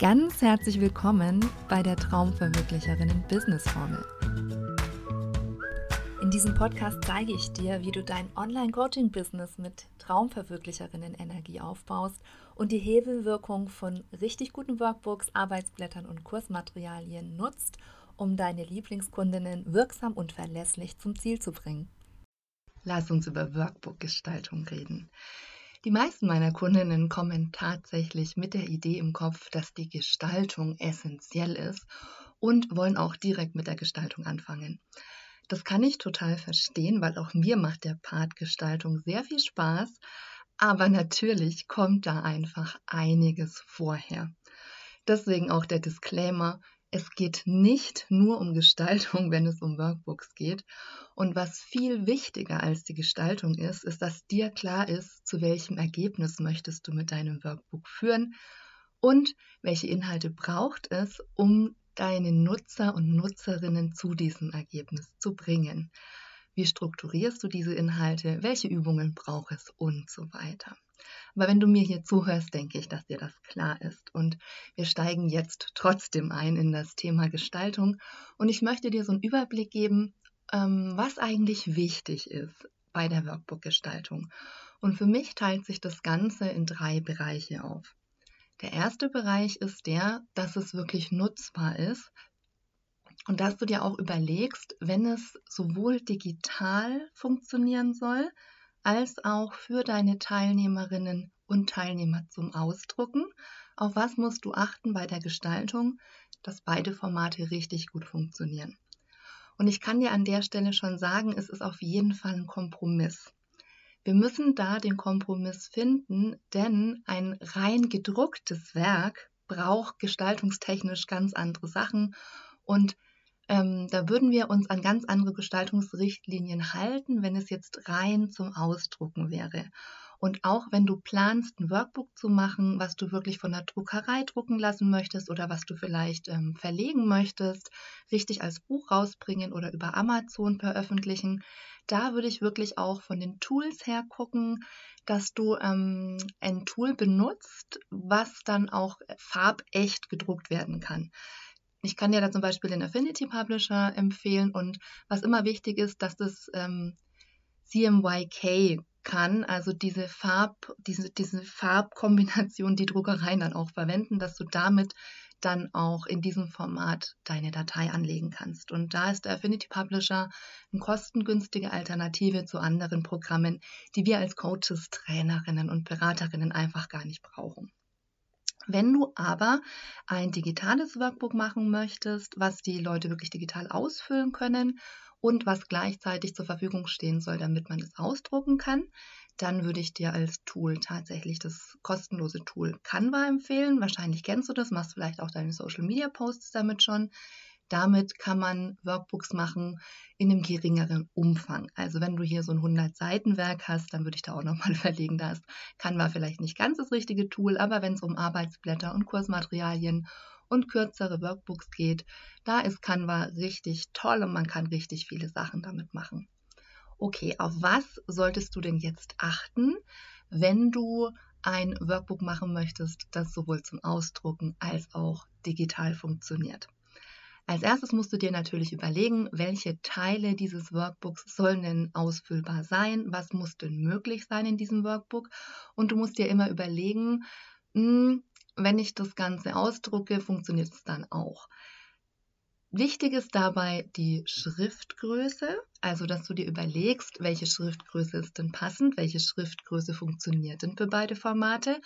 Ganz herzlich willkommen bei der Traumverwirklicherinnen Business Formel. In diesem Podcast zeige ich dir, wie du dein Online-Coaching-Business mit Traumverwirklicherinnen-Energie aufbaust und die Hebelwirkung von richtig guten Workbooks, Arbeitsblättern und Kursmaterialien nutzt, um deine Lieblingskundinnen wirksam und verlässlich zum Ziel zu bringen. Lass uns über Workbook-Gestaltung reden. Die meisten meiner Kundinnen kommen tatsächlich mit der Idee im Kopf, dass die Gestaltung essentiell ist und wollen auch direkt mit der Gestaltung anfangen. Das kann ich total verstehen, weil auch mir macht der Part Gestaltung sehr viel Spaß, aber natürlich kommt da einfach einiges vorher. Deswegen auch der Disclaimer, es geht nicht nur um Gestaltung, wenn es um Workbooks geht. Und was viel wichtiger als die Gestaltung ist, ist, dass dir klar ist, zu welchem Ergebnis möchtest du mit deinem Workbook führen und welche Inhalte braucht es, um deine Nutzer und Nutzerinnen zu diesem Ergebnis zu bringen. Wie strukturierst du diese Inhalte? Welche Übungen braucht es und so weiter. Aber wenn du mir hier zuhörst, denke ich, dass dir das klar ist. Und wir steigen jetzt trotzdem ein in das Thema Gestaltung. Und ich möchte dir so einen Überblick geben, ähm, was eigentlich wichtig ist bei der Workbook-Gestaltung. Und für mich teilt sich das Ganze in drei Bereiche auf. Der erste Bereich ist der, dass es wirklich nutzbar ist und dass du dir auch überlegst, wenn es sowohl digital funktionieren soll, als auch für deine Teilnehmerinnen und Teilnehmer zum Ausdrucken. Auf was musst du achten bei der Gestaltung, dass beide Formate richtig gut funktionieren? Und ich kann dir an der Stelle schon sagen, es ist auf jeden Fall ein Kompromiss. Wir müssen da den Kompromiss finden, denn ein rein gedrucktes Werk braucht gestaltungstechnisch ganz andere Sachen und ähm, da würden wir uns an ganz andere Gestaltungsrichtlinien halten, wenn es jetzt rein zum Ausdrucken wäre. Und auch wenn du planst, ein Workbook zu machen, was du wirklich von der Druckerei drucken lassen möchtest oder was du vielleicht ähm, verlegen möchtest, richtig als Buch rausbringen oder über Amazon veröffentlichen, da würde ich wirklich auch von den Tools her gucken, dass du ähm, ein Tool benutzt, was dann auch farbecht gedruckt werden kann. Ich kann dir da zum Beispiel den Affinity Publisher empfehlen und was immer wichtig ist, dass das ähm, CMYK kann, also diese Farb, diese, diese Farbkombination, die Druckereien dann auch verwenden, dass du damit dann auch in diesem Format deine Datei anlegen kannst. Und da ist der Affinity Publisher eine kostengünstige Alternative zu anderen Programmen, die wir als Coaches, Trainerinnen und Beraterinnen einfach gar nicht brauchen. Wenn du aber ein digitales Workbook machen möchtest, was die Leute wirklich digital ausfüllen können und was gleichzeitig zur Verfügung stehen soll, damit man es ausdrucken kann, dann würde ich dir als Tool tatsächlich das kostenlose Tool Canva empfehlen. Wahrscheinlich kennst du das, machst vielleicht auch deine Social Media Posts damit schon. Damit kann man Workbooks machen in einem geringeren Umfang. Also wenn du hier so ein 100-Seiten-Werk hast, dann würde ich da auch nochmal überlegen, da ist Canva vielleicht nicht ganz das richtige Tool, aber wenn es um Arbeitsblätter und Kursmaterialien und kürzere Workbooks geht, da ist Canva richtig toll und man kann richtig viele Sachen damit machen. Okay, auf was solltest du denn jetzt achten, wenn du ein Workbook machen möchtest, das sowohl zum Ausdrucken als auch digital funktioniert? Als erstes musst du dir natürlich überlegen, welche Teile dieses Workbooks sollen denn ausfüllbar sein, was muss denn möglich sein in diesem Workbook? Und du musst dir immer überlegen, hm, wenn ich das Ganze ausdrucke, funktioniert es dann auch. Wichtig ist dabei die Schriftgröße, also dass du dir überlegst, welche Schriftgröße ist denn passend, welche Schriftgröße funktioniert denn für beide Formate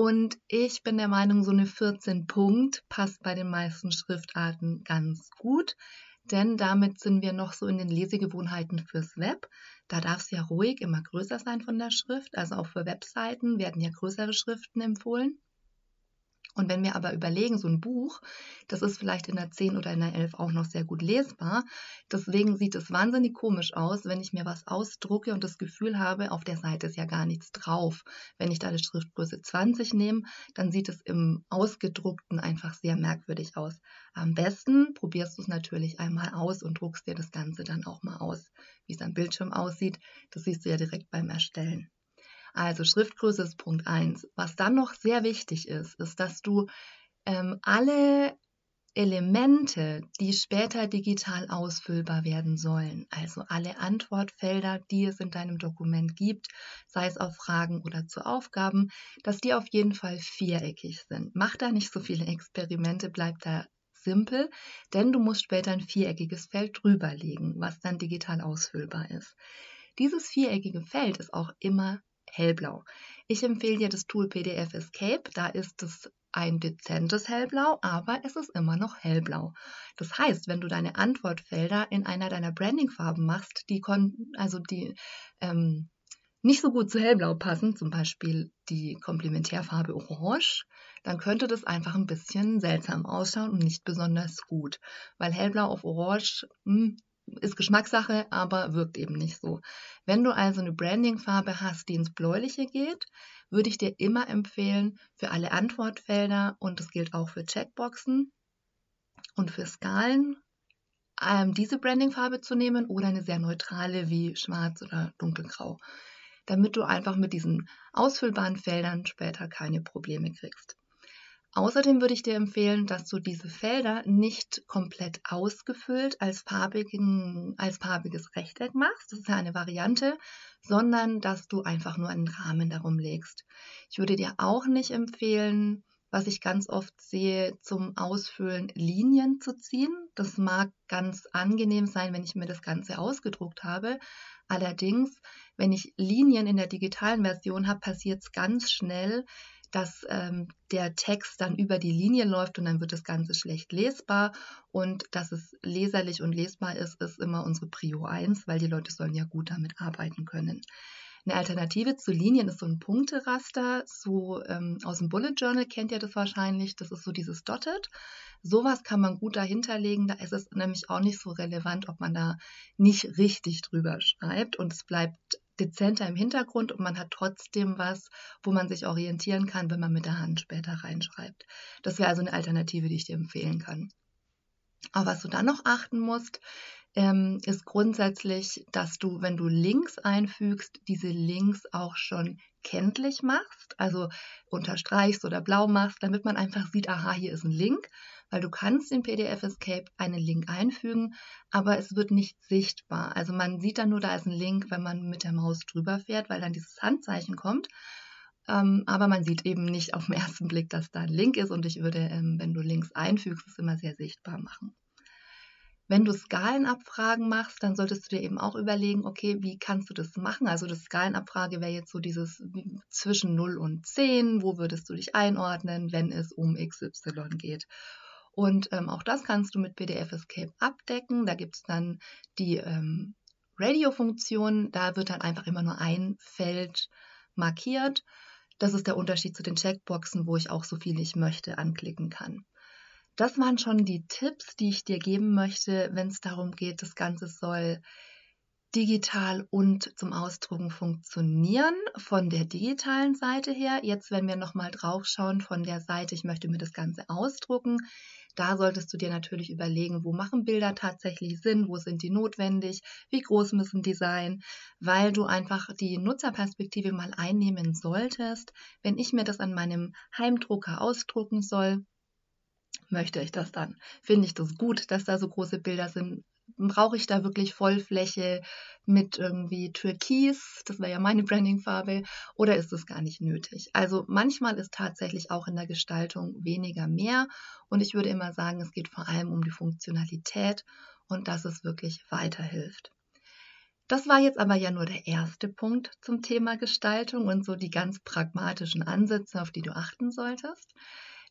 und ich bin der Meinung, so eine 14 Punkt passt bei den meisten Schriftarten ganz gut, denn damit sind wir noch so in den Lesegewohnheiten fürs Web. Da darf es ja ruhig immer größer sein von der Schrift, also auch für Webseiten werden ja größere Schriften empfohlen. Und wenn wir aber überlegen, so ein Buch, das ist vielleicht in der 10 oder in der 11 auch noch sehr gut lesbar. Deswegen sieht es wahnsinnig komisch aus, wenn ich mir was ausdrucke und das Gefühl habe, auf der Seite ist ja gar nichts drauf. Wenn ich da die Schriftgröße 20 nehme, dann sieht es im Ausgedruckten einfach sehr merkwürdig aus. Am besten probierst du es natürlich einmal aus und druckst dir das Ganze dann auch mal aus, wie es am Bildschirm aussieht. Das siehst du ja direkt beim Erstellen. Also Schriftgröße ist Punkt 1. Was dann noch sehr wichtig ist, ist, dass du ähm, alle Elemente, die später digital ausfüllbar werden sollen, also alle Antwortfelder, die es in deinem Dokument gibt, sei es auf Fragen oder zu Aufgaben, dass die auf jeden Fall viereckig sind. Mach da nicht so viele Experimente, bleib da simpel, denn du musst später ein viereckiges Feld drüberlegen, was dann digital ausfüllbar ist. Dieses viereckige Feld ist auch immer hellblau. Ich empfehle dir das Tool PDF Escape, da ist es ein dezentes Hellblau, aber es ist immer noch hellblau. Das heißt, wenn du deine Antwortfelder in einer deiner Brandingfarben machst, die also die ähm, nicht so gut zu hellblau passen, zum Beispiel die Komplementärfarbe Orange, dann könnte das einfach ein bisschen seltsam ausschauen und nicht besonders gut, weil hellblau auf Orange mh, hm, ist Geschmackssache, aber wirkt eben nicht so. Wenn du also eine Brandingfarbe hast, die ins Bläuliche geht, würde ich dir immer empfehlen, für alle Antwortfelder, und das gilt auch für Checkboxen und für Skalen, ähm, diese Brandingfarbe zu nehmen oder eine sehr neutrale wie schwarz oder dunkelgrau, damit du einfach mit diesen ausfüllbaren Feldern später keine Probleme kriegst. Außerdem würde ich dir empfehlen, dass du diese Felder nicht komplett ausgefüllt als, farbigen, als farbiges Rechteck machst. Das ist ja eine Variante, sondern dass du einfach nur einen Rahmen darum legst. Ich würde dir auch nicht empfehlen, was ich ganz oft sehe, zum Ausfüllen Linien zu ziehen. Das mag ganz angenehm sein, wenn ich mir das Ganze ausgedruckt habe. Allerdings, wenn ich Linien in der digitalen Version habe, passiert es ganz schnell, dass ähm, der Text dann über die Linie läuft und dann wird das Ganze schlecht lesbar. Und dass es leserlich und lesbar ist, ist immer unsere Prio 1, weil die Leute sollen ja gut damit arbeiten können. Eine Alternative zu Linien ist so ein Punkteraster, so ähm, aus dem Bullet Journal kennt ihr das wahrscheinlich, das ist so dieses Dotted. Sowas kann man gut dahinterlegen, da ist es nämlich auch nicht so relevant, ob man da nicht richtig drüber schreibt und es bleibt dezenter im Hintergrund und man hat trotzdem was, wo man sich orientieren kann, wenn man mit der Hand später reinschreibt. Das wäre also eine Alternative, die ich dir empfehlen kann. Aber was du dann noch achten musst, ähm, ist grundsätzlich, dass du, wenn du Links einfügst, diese Links auch schon kenntlich machst, also unterstreichst oder blau machst, damit man einfach sieht, aha, hier ist ein Link weil du kannst in PDF Escape einen Link einfügen, aber es wird nicht sichtbar. Also man sieht dann nur, da ist ein Link, wenn man mit der Maus drüber fährt, weil dann dieses Handzeichen kommt. Ähm, aber man sieht eben nicht auf den ersten Blick, dass da ein Link ist und ich würde, ähm, wenn du Links einfügst, es immer sehr sichtbar machen. Wenn du Skalenabfragen machst, dann solltest du dir eben auch überlegen, okay, wie kannst du das machen? Also das Skalenabfrage wäre jetzt so dieses zwischen 0 und 10, wo würdest du dich einordnen, wenn es um XY geht? Und ähm, auch das kannst du mit PDF Escape abdecken. Da gibt es dann die ähm, Radio-Funktion. Da wird dann einfach immer nur ein Feld markiert. Das ist der Unterschied zu den Checkboxen, wo ich auch so viel ich möchte anklicken kann. Das waren schon die Tipps, die ich dir geben möchte, wenn es darum geht, das Ganze soll digital und zum Ausdrucken funktionieren von der digitalen Seite her. Jetzt, wenn wir nochmal drauf schauen von der Seite, ich möchte mir das Ganze ausdrucken, da solltest du dir natürlich überlegen, wo machen Bilder tatsächlich Sinn, wo sind die notwendig, wie groß müssen die sein, weil du einfach die Nutzerperspektive mal einnehmen solltest. Wenn ich mir das an meinem Heimdrucker ausdrucken soll, möchte ich das dann? Finde ich das gut, dass da so große Bilder sind? Brauche ich da wirklich Vollfläche mit irgendwie Türkis, das wäre ja meine Brandingfarbe, oder ist es gar nicht nötig? Also manchmal ist tatsächlich auch in der Gestaltung weniger mehr und ich würde immer sagen, es geht vor allem um die Funktionalität und dass es wirklich weiterhilft. Das war jetzt aber ja nur der erste Punkt zum Thema Gestaltung und so die ganz pragmatischen Ansätze, auf die du achten solltest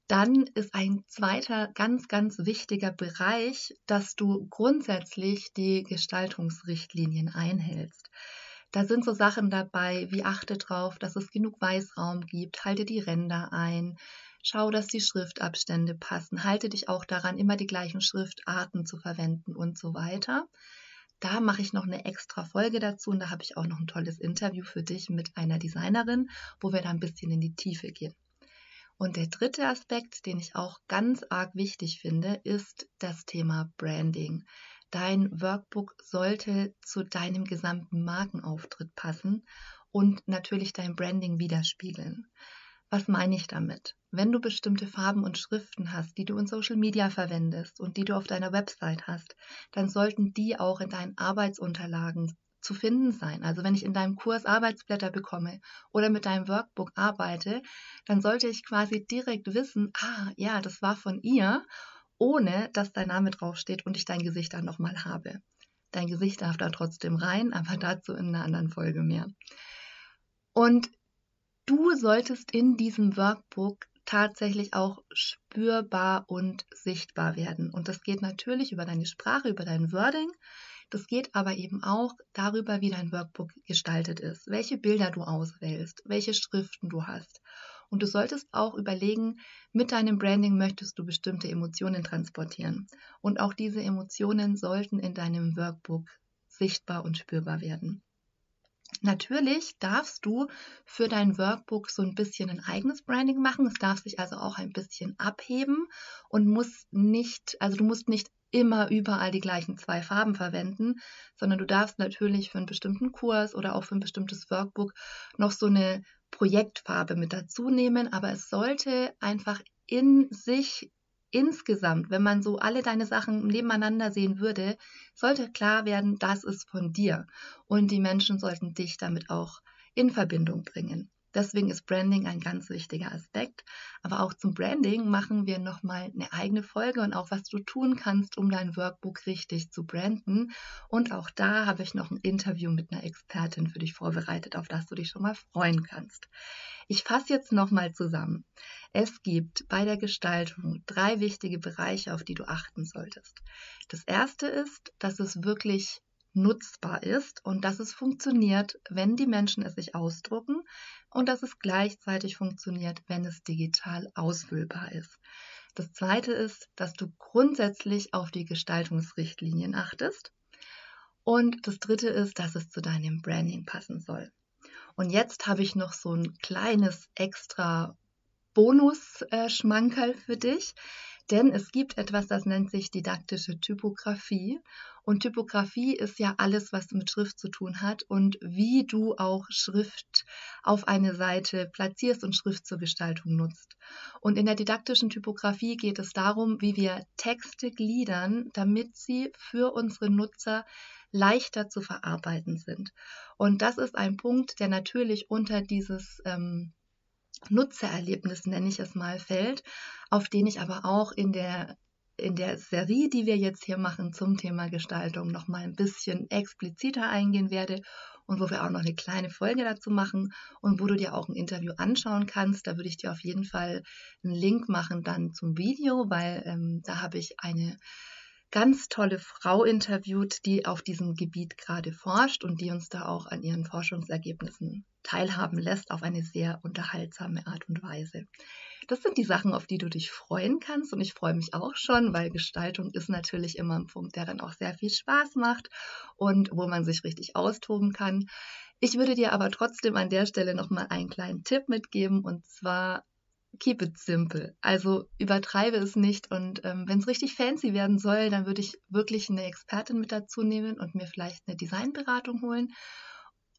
dann ist ein zweiter ganz, ganz wichtiger Bereich, dass du grundsätzlich die Gestaltungsrichtlinien einhältst. Da sind so Sachen dabei, wie achte drauf, dass es genug Weißraum gibt, halte die Ränder ein, schau, dass die Schriftabstände passen, halte dich auch daran, immer die gleichen Schriftarten zu verwenden und so weiter. Da mache ich noch eine extra Folge dazu und da habe ich auch noch ein tolles Interview für dich mit einer Designerin, wo wir da ein bisschen in die Tiefe gehen. Und der dritte Aspekt, den ich auch ganz arg wichtig finde, ist das Thema Branding. Dein Workbook sollte zu deinem gesamten Markenauftritt passen und natürlich dein Branding widerspiegeln. Was meine ich damit? Wenn du bestimmte Farben und Schriften hast, die du in Social Media verwendest und die du auf deiner Website hast, dann sollten die auch in deinen Arbeitsunterlagen zu finden sein. Also wenn ich in deinem Kurs Arbeitsblätter bekomme oder mit deinem Workbook arbeite, dann sollte ich quasi direkt wissen, ah ja, das war von ihr, ohne dass dein Name draufsteht und ich dein Gesicht dann nochmal habe. Dein Gesicht darf da trotzdem rein, aber dazu in einer anderen Folge mehr. Und du solltest in diesem Workbook tatsächlich auch spürbar und sichtbar werden. Und das geht natürlich über deine Sprache, über dein Wording. Das geht aber eben auch darüber, wie dein Workbook gestaltet ist, welche Bilder du auswählst, welche Schriften du hast. Und du solltest auch überlegen, mit deinem Branding möchtest du bestimmte Emotionen transportieren. Und auch diese Emotionen sollten in deinem Workbook sichtbar und spürbar werden. Natürlich darfst du für dein Workbook so ein bisschen ein eigenes Branding machen. Es darf sich also auch ein bisschen abheben und muss nicht, also du musst nicht immer überall die gleichen zwei Farben verwenden, sondern du darfst natürlich für einen bestimmten Kurs oder auch für ein bestimmtes Workbook noch so eine Projektfarbe mit dazu nehmen, aber es sollte einfach in sich insgesamt, wenn man so alle deine Sachen nebeneinander sehen würde, sollte klar werden, das ist von dir und die Menschen sollten dich damit auch in Verbindung bringen. Deswegen ist Branding ein ganz wichtiger Aspekt. Aber auch zum Branding machen wir nochmal eine eigene Folge und auch was du tun kannst, um dein Workbook richtig zu branden. Und auch da habe ich noch ein Interview mit einer Expertin für dich vorbereitet, auf das du dich schon mal freuen kannst. Ich fasse jetzt nochmal zusammen. Es gibt bei der Gestaltung drei wichtige Bereiche, auf die du achten solltest. Das erste ist, dass es wirklich nutzbar ist und dass es funktioniert, wenn die Menschen es sich ausdrucken und dass es gleichzeitig funktioniert, wenn es digital ausfüllbar ist. Das zweite ist, dass du grundsätzlich auf die Gestaltungsrichtlinien achtest. Und das dritte ist, dass es zu deinem Branding passen soll. Und jetzt habe ich noch so ein kleines extra Bonus-Schmankerl für dich. Denn es gibt etwas, das nennt sich didaktische Typografie. Und Typografie ist ja alles, was mit Schrift zu tun hat und wie du auch Schrift auf eine Seite platzierst und Schrift zur Gestaltung nutzt. Und in der didaktischen Typografie geht es darum, wie wir Texte gliedern, damit sie für unsere Nutzer leichter zu verarbeiten sind. Und das ist ein Punkt, der natürlich unter dieses ähm, Nutzererlebnis, nenne ich es mal, fällt, auf den ich aber auch in der in der Serie, die wir jetzt hier machen zum Thema Gestaltung, noch mal ein bisschen expliziter eingehen werde und wo wir auch noch eine kleine Folge dazu machen und wo du dir auch ein Interview anschauen kannst. Da würde ich dir auf jeden Fall einen Link machen dann zum Video, weil ähm, da habe ich eine ganz tolle Frau interviewt, die auf diesem Gebiet gerade forscht und die uns da auch an ihren Forschungsergebnissen teilhaben lässt auf eine sehr unterhaltsame Art und Weise. Das sind die Sachen, auf die du dich freuen kannst und ich freue mich auch schon, weil Gestaltung ist natürlich immer ein Punkt, der dann auch sehr viel Spaß macht und wo man sich richtig austoben kann. Ich würde dir aber trotzdem an der Stelle nochmal einen kleinen Tipp mitgeben und zwar keep it simple. Also übertreibe es nicht und ähm, wenn es richtig fancy werden soll, dann würde ich wirklich eine Expertin mit dazu nehmen und mir vielleicht eine Designberatung holen.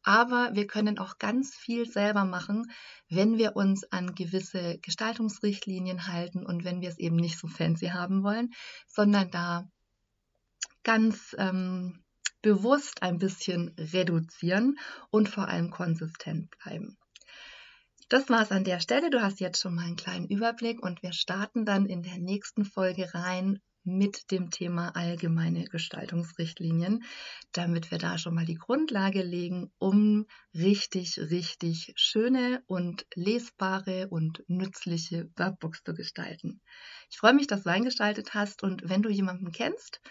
Aber wir können auch ganz viel selber machen, wenn wir uns an gewisse Gestaltungsrichtlinien halten und wenn wir es eben nicht so fancy haben wollen, sondern da ganz ähm, bewusst ein bisschen reduzieren und vor allem konsistent bleiben. Das war es an der Stelle. Du hast jetzt schon mal einen kleinen Überblick und wir starten dann in der nächsten Folge rein mit dem Thema allgemeine Gestaltungsrichtlinien, damit wir da schon mal die Grundlage legen, um richtig, richtig schöne und lesbare und nützliche Workbooks zu gestalten. Ich freue mich, dass du eingestaltet hast und wenn du jemanden kennst,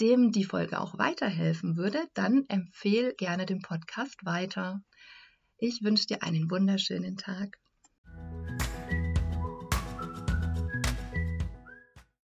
dem die Folge auch weiterhelfen würde, dann empfehle gerne den Podcast weiter. Ich wünsche dir einen wunderschönen Tag.